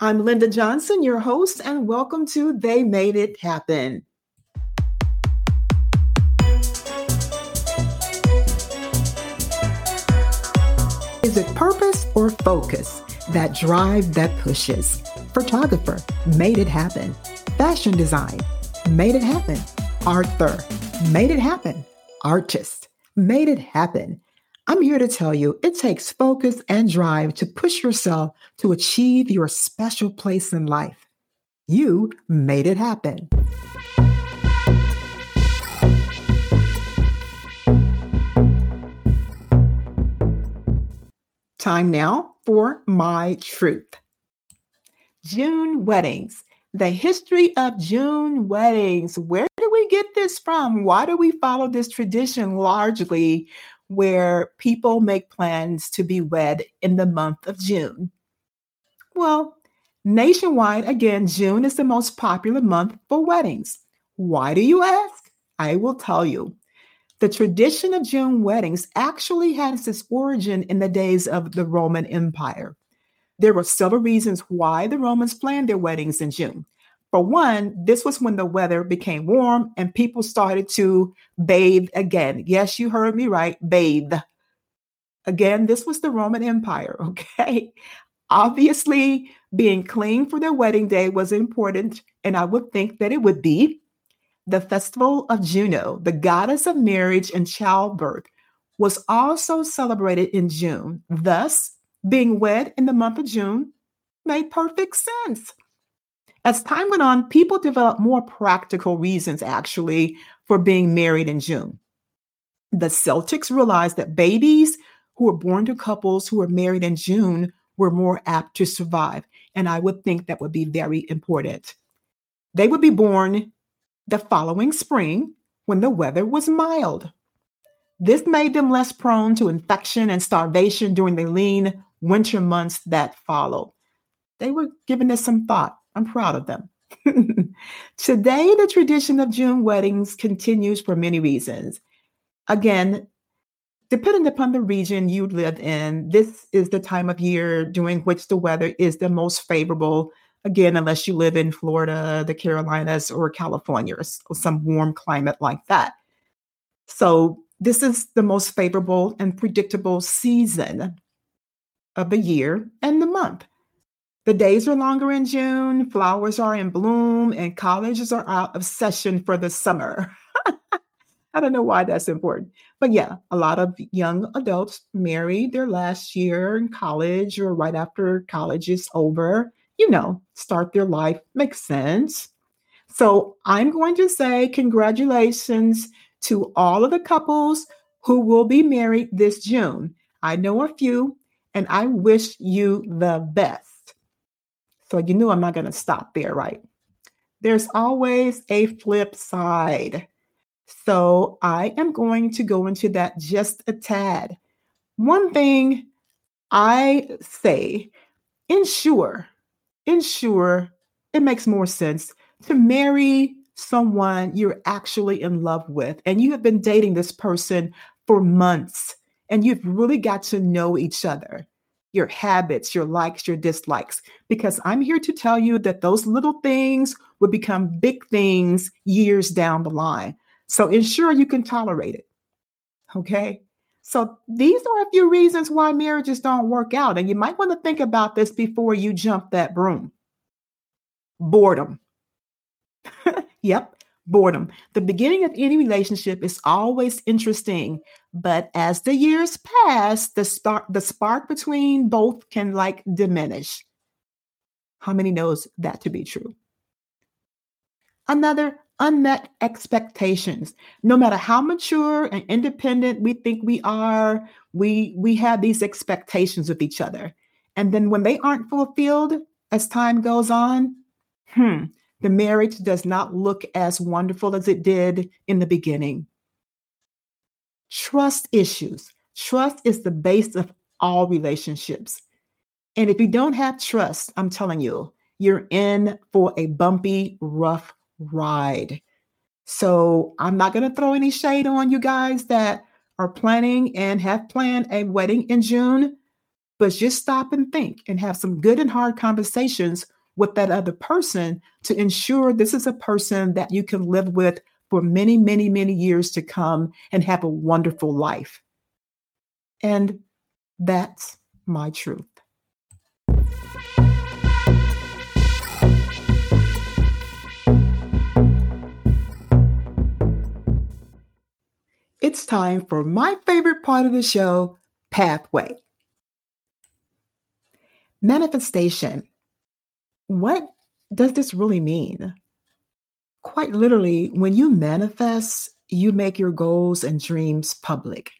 I'm Linda Johnson, your host, and welcome to They Made It Happen. Is it purpose or focus? That drive that pushes. Photographer made it happen. Fashion design made it happen. Author made it happen. Artist made it happen. I'm here to tell you it takes focus and drive to push yourself to achieve your special place in life. You made it happen. Time now for my truth. June weddings. The history of June weddings. Where do we get this from? Why do we follow this tradition largely where people make plans to be wed in the month of June? Well, nationwide, again, June is the most popular month for weddings. Why do you ask? I will tell you. The tradition of June weddings actually has its origin in the days of the Roman Empire. There were several reasons why the Romans planned their weddings in June. For one, this was when the weather became warm and people started to bathe again. Yes, you heard me right, bathe. Again, this was the Roman Empire, okay? Obviously, being clean for their wedding day was important, and I would think that it would be. The festival of Juno, the goddess of marriage and childbirth, was also celebrated in June. Thus, being wed in the month of June made perfect sense. As time went on, people developed more practical reasons actually for being married in June. The Celtics realized that babies who were born to couples who were married in June were more apt to survive. And I would think that would be very important. They would be born the following spring when the weather was mild. This made them less prone to infection and starvation during the lean winter months that followed. They were giving this some thought. I'm proud of them. Today, the tradition of June weddings continues for many reasons. Again, depending upon the region you live in, this is the time of year during which the weather is the most favorable Again, unless you live in Florida, the Carolinas, or California, or some warm climate like that. So, this is the most favorable and predictable season of the year and the month. The days are longer in June, flowers are in bloom, and colleges are out of session for the summer. I don't know why that's important. But yeah, a lot of young adults marry their last year in college or right after college is over you know, start their life. Makes sense. So I'm going to say congratulations to all of the couples who will be married this June. I know a few, and I wish you the best. So you know I'm not going to stop there, right? There's always a flip side. So I am going to go into that just a tad. One thing I say ensure ensure it makes more sense to marry someone you're actually in love with and you have been dating this person for months and you've really got to know each other your habits, your likes, your dislikes, because I'm here to tell you that those little things will become big things years down the line. So ensure you can tolerate it. Okay. So these are a few reasons why marriages don't work out. And you might want to think about this before you jump that broom. Boredom. yep, boredom. The beginning of any relationship is always interesting, but as the years pass, the spark the spark between both can like diminish. How many knows that to be true? Another unmet expectations. No matter how mature and independent we think we are, we we have these expectations with each other. And then when they aren't fulfilled as time goes on, hmm, the marriage does not look as wonderful as it did in the beginning. Trust issues. Trust is the base of all relationships. And if you don't have trust, I'm telling you, you're in for a bumpy, rough ride. So I'm not going to throw any shade on you guys that are planning and have planned a wedding in June. but just stop and think and have some good and hard conversations with that other person to ensure this is a person that you can live with for many, many, many years to come and have a wonderful life. And that's my truth. It's time for my favorite part of the show pathway. Manifestation. What does this really mean? Quite literally, when you manifest, you make your goals and dreams public.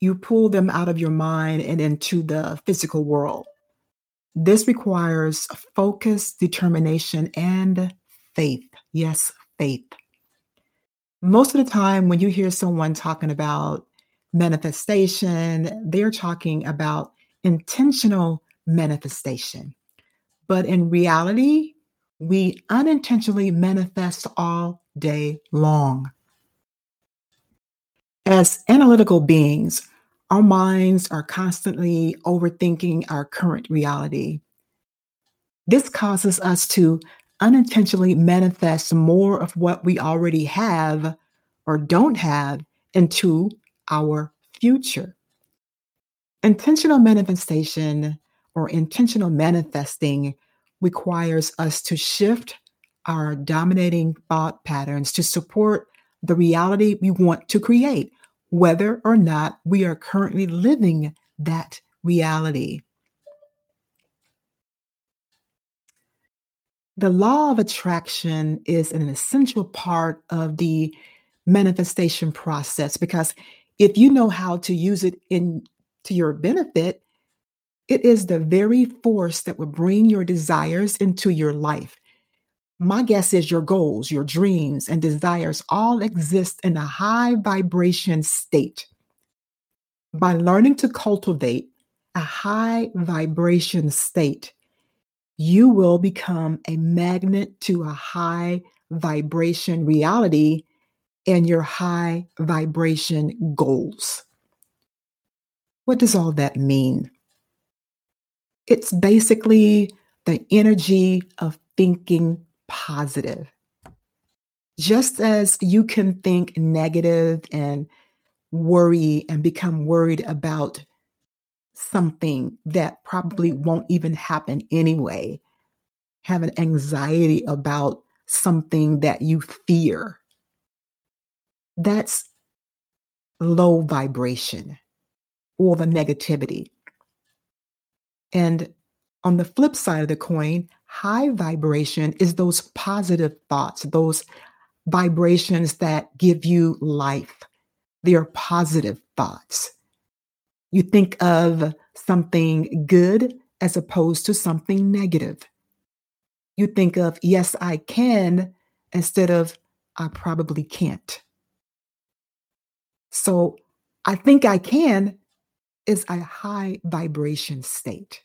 You pull them out of your mind and into the physical world. This requires focus, determination, and faith. Yes, faith. Most of the time, when you hear someone talking about manifestation, they're talking about intentional manifestation. But in reality, we unintentionally manifest all day long. As analytical beings, our minds are constantly overthinking our current reality. This causes us to unintentionally manifest more of what we already have or don't have into our future. Intentional manifestation or intentional manifesting requires us to shift our dominating thought patterns to support the reality we want to create, whether or not we are currently living that reality. The law of attraction is an essential part of the manifestation process because if you know how to use it in to your benefit, it is the very force that will bring your desires into your life. My guess is your goals, your dreams, and desires all exist in a high vibration state. By learning to cultivate a high vibration state, you will become a magnet to a high vibration reality and your high vibration goals. What does all that mean? It's basically the energy of thinking positive. Just as you can think negative and worry and become worried about something that probably won't even happen anyway, have an anxiety about something that you fear, that's low vibration or the negativity. And on the flip side of the coin, high vibration is those positive thoughts, those vibrations that give you life. They are positive thoughts. You think of something good as opposed to something negative. You think of, yes, I can, instead of, I probably can't. So I think I can is a high vibration state.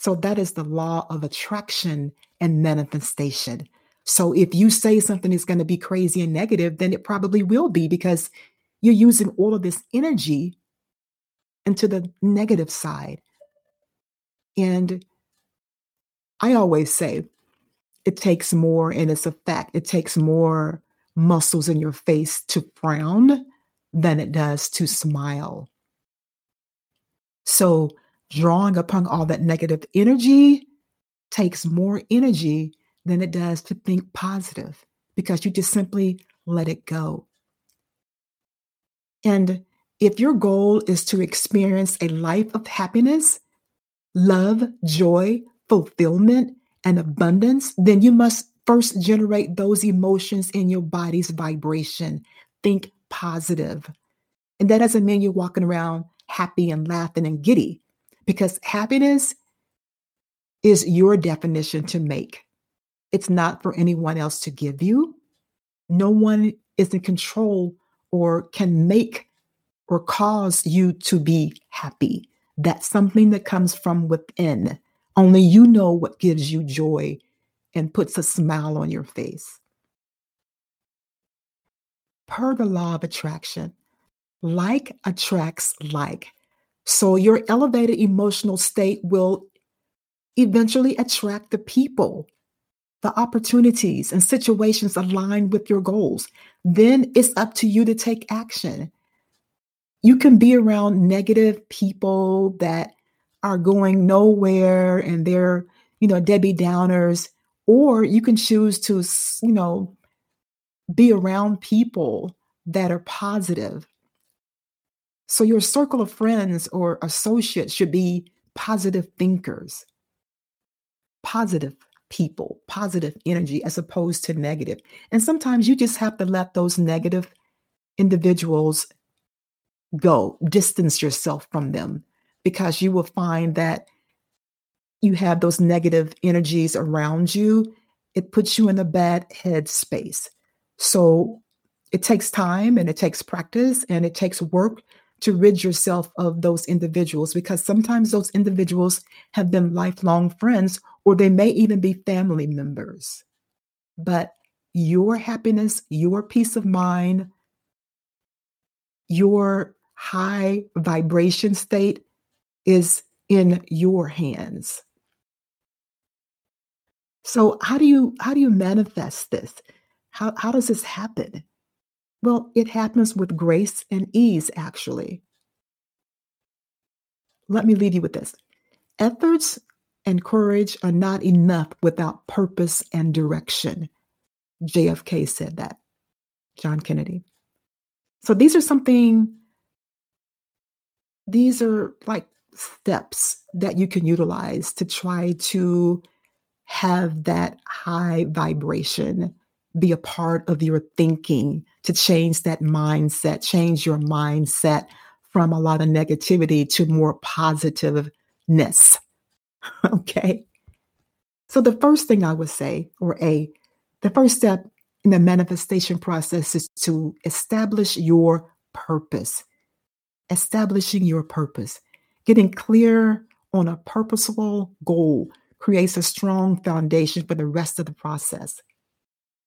So that is the law of attraction and manifestation. So if you say something is going to be crazy and negative, then it probably will be because you're using all of this energy into the negative side. And I always say it takes more, and it's a fact, it takes more muscles in your face to frown than it does to smile. So, drawing upon all that negative energy takes more energy than it does to think positive because you just simply let it go. And if your goal is to experience a life of happiness, love, joy, fulfillment, and abundance, then you must first generate those emotions in your body's vibration. Think positive. And that doesn't mean you're walking around happy and laughing and giddy because happiness is your definition to make. It's not for anyone else to give you. No one is in control or can make or cause you to be happy. That's something that comes from within. Only you know what gives you joy and puts a smile on your face. Per the law of attraction, like attracts like. So your elevated emotional state will eventually attract the people, the opportunities, and situations aligned with your goals. Then it's up to you to take action. You can be around negative people that are going nowhere and they're, you know, Debbie Downers, or you can choose to, you know, be around people that are positive. So your circle of friends or associates should be positive thinkers, positive people, positive energy, as opposed to negative. And sometimes you just have to let those negative individuals go, distance yourself from them, because you will find that you have those negative energies around you. It puts you in a bad head space. So it takes time and it takes practice and it takes work to rid yourself of those individuals because sometimes those individuals have been lifelong friends or they may even be family members. But your happiness, your peace of mind, your high vibration state is in your hands. So how do you how do you manifest this? How how does this happen? Well, it happens with grace and ease actually. Let me leave you with this. Efforts and courage are not enough without purpose and direction. JFK said that. John Kennedy. So these are something these are like steps that you can utilize to try to have that high vibration be a part of your thinking to change that mindset, change your mindset from a lot of negativity to more positiveness. okay. So, the first thing I would say, or A, the first step in the manifestation process is to establish your purpose. Establishing your purpose, getting clear on a purposeful goal creates a strong foundation for the rest of the process.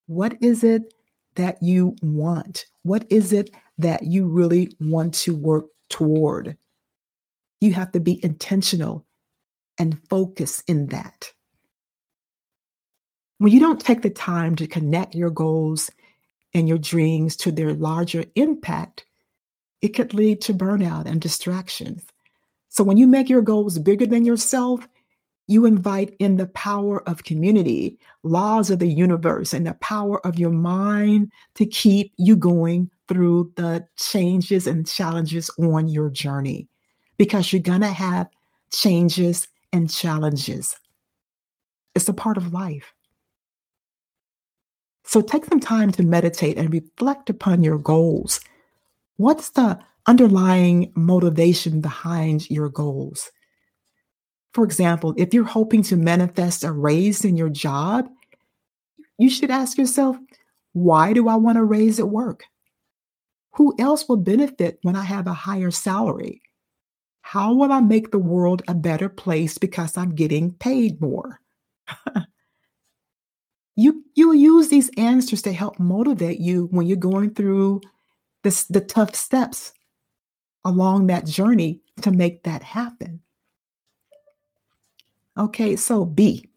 What is it that you want? What is it that you really want to work toward? You have to be intentional and focus in that. When you don't take the time to connect your goals and your dreams to their larger impact, it could lead to burnout and distractions. So, when you make your goals bigger than yourself, you invite in the power of community, laws of the universe, and the power of your mind to keep you going through the changes and challenges on your journey because you're going to have changes and challenges. It's a part of life. So take some time to meditate and reflect upon your goals. What's the underlying motivation behind your goals? For example, if you're hoping to manifest a raise in your job, you should ask yourself, why do I want a raise at work? Who else will benefit when I have a higher salary? How will I make the world a better place because I'm getting paid more? you you use these answers to help motivate you when you're going through this the tough steps along that journey to make that happen. Okay, so B,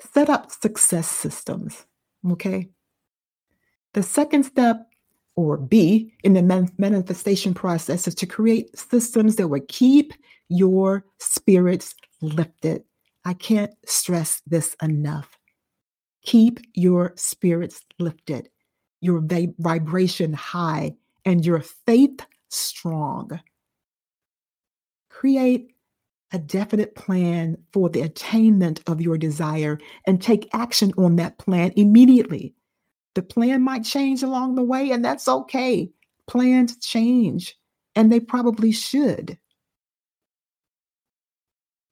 set up success systems. Okay. The second step, or B, in the manifestation process is to create systems that will keep your spirits lifted. I can't stress this enough. Keep your spirits lifted, your vibration high, and your faith strong. Create a definite plan for the attainment of your desire and take action on that plan immediately. The plan might change along the way, and that's okay. Plans change, and they probably should.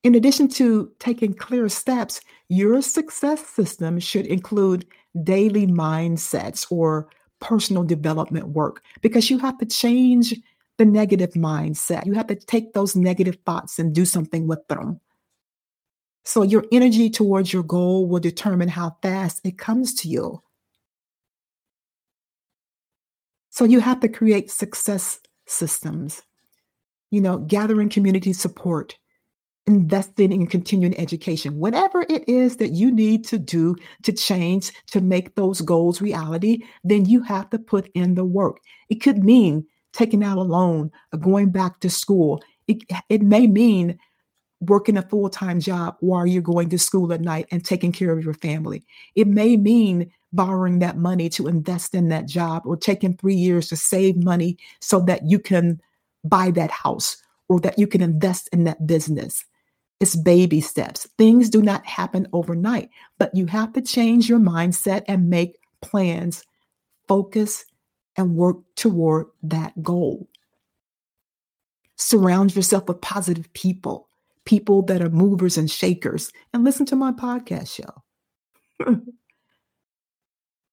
In addition to taking clear steps, your success system should include daily mindsets or personal development work because you have to change the negative mindset. You have to take those negative thoughts and do something with them. So, your energy towards your goal will determine how fast it comes to you. So, you have to create success systems. you know, gathering community support, investing in continuing education, whatever it is that you need to do to change, to make those goals reality, then you have to put in the work. It could mean taking out a loan or going back to school. It, it may mean working a full time job while you're going to school at night and taking care of your family. It may mean borrowing that money to invest in that job or taking three years to save money so that you can buy that house or that you can invest in that business. It's baby steps. Things do not happen overnight, but you have to change your mindset and make plans, focus, and work toward that goal. Surround yourself with positive people, people that are movers and shakers, and listen to my podcast show.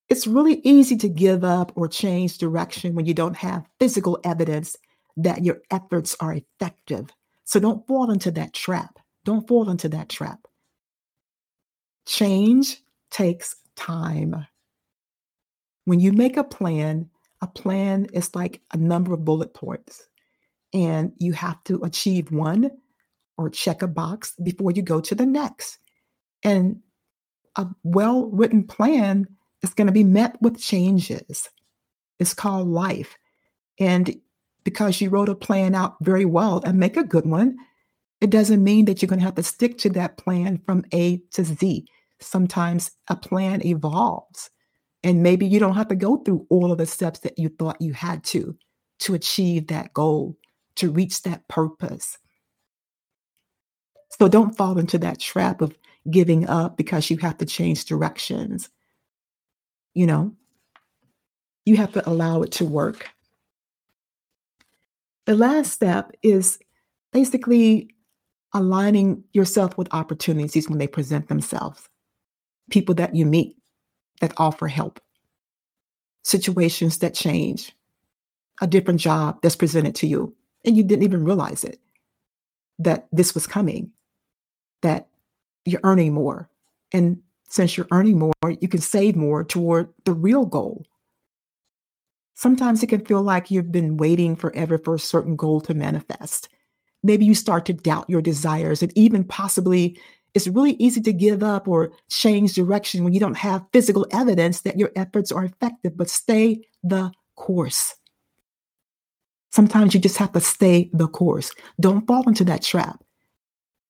it's really easy to give up or change direction when you don't have physical evidence that your efforts are effective. So don't fall into that trap. Don't fall into that trap. Change takes time. When you make a plan, a plan is like a number of bullet points, and you have to achieve one or check a box before you go to the next. And a well written plan is going to be met with changes. It's called life. And because you wrote a plan out very well and make a good one, it doesn't mean that you're going to have to stick to that plan from A to Z. Sometimes a plan evolves, and maybe you don't have to go through all of the steps that you thought you had to to achieve that goal, to reach that purpose. So don't fall into that trap of giving up because you have to change directions. You know, you have to allow it to work. The last step is basically aligning yourself with opportunities when they present themselves, people that you meet that offer help, situations that change, a different job that's presented to you, and you didn't even realize it that this was coming, that you're earning more. And since you're earning more, you can save more toward the real goal Sometimes it can feel like you've been waiting forever for a certain goal to manifest. Maybe you start to doubt your desires, and even possibly it's really easy to give up or change direction when you don't have physical evidence that your efforts are effective, but stay the course. Sometimes you just have to stay the course. Don't fall into that trap.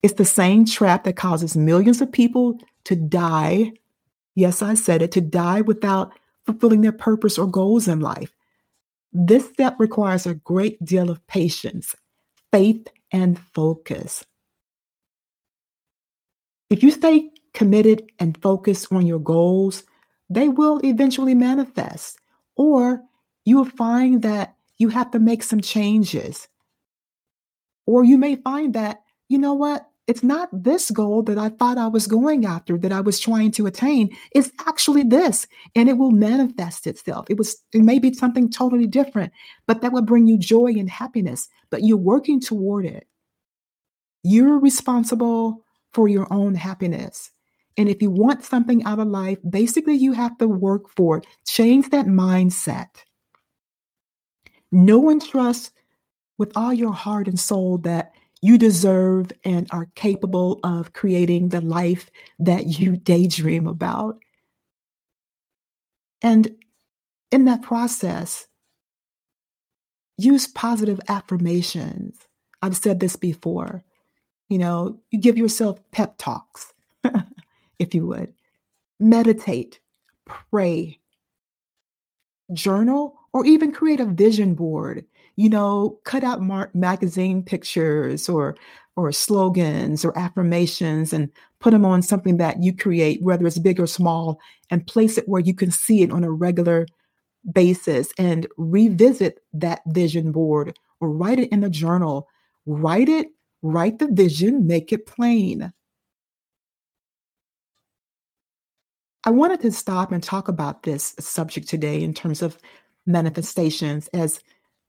It's the same trap that causes millions of people to die. Yes, I said it, to die without fulfilling their purpose or goals in life. This step requires a great deal of patience, faith, and focus. If you stay committed and focused on your goals, they will eventually manifest. Or you will find that you have to make some changes. Or you may find that, you know what, it's not this goal that I thought I was going after, that I was trying to attain. It's actually this, and it will manifest itself. It was, it may be something totally different, but that will bring you joy and happiness. But you're working toward it. You're responsible for your own happiness. And if you want something out of life, basically you have to work for it. Change that mindset. No one trusts with all your heart and soul that you deserve and are capable of creating the life that you daydream about. And in that process, use positive affirmations. I've said this before. You know, you give yourself pep talks, if you would. Meditate, pray, journal, or even create a vision board you know, cut out mar- magazine pictures or or slogans or affirmations and put them on something that you create, whether it's big or small, and place it where you can see it on a regular basis and revisit that vision board or write it in a journal. Write it, write the vision, make it plain. I wanted to stop and talk about this subject today in terms of manifestations as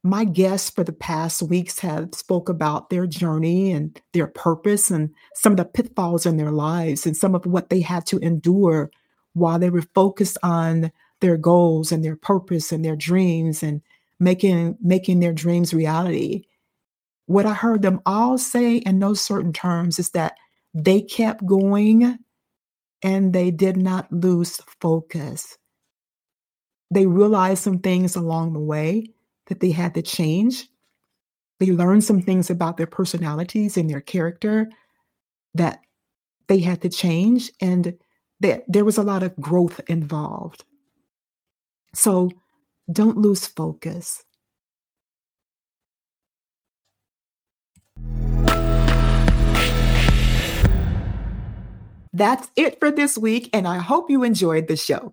my guests for the past weeks have spoke about their journey and their purpose and some of the pitfalls in their lives and some of what they had to endure while they were focused on their goals and their purpose and their dreams and making making their dreams reality what I heard them all say in no certain terms is that they kept going and they did not lose focus. They realized some things along the way that they had to change. They learned some things about their personalities and their character that they had to change, and that there was a lot of growth involved. So don't lose focus. That's it for this week, and I hope you enjoyed the show.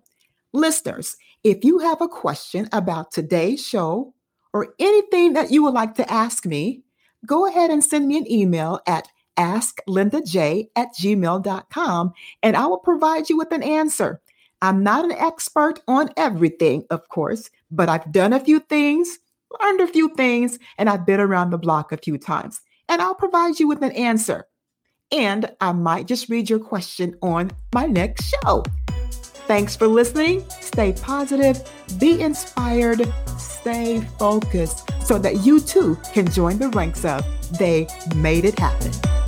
Listeners, if you have a question about today's show or anything that you would like to ask me, go ahead and send me an email at asklindaj at gmail.com and I will provide you with an answer. I'm not an expert on everything, of course, but I've done a few things, learned a few things, and I've been around the block a few times. And I'll provide you with an answer. And I might just read your question on my next show. Thanks for listening. Stay positive, be inspired, stay focused so that you too can join the ranks of They Made It Happen.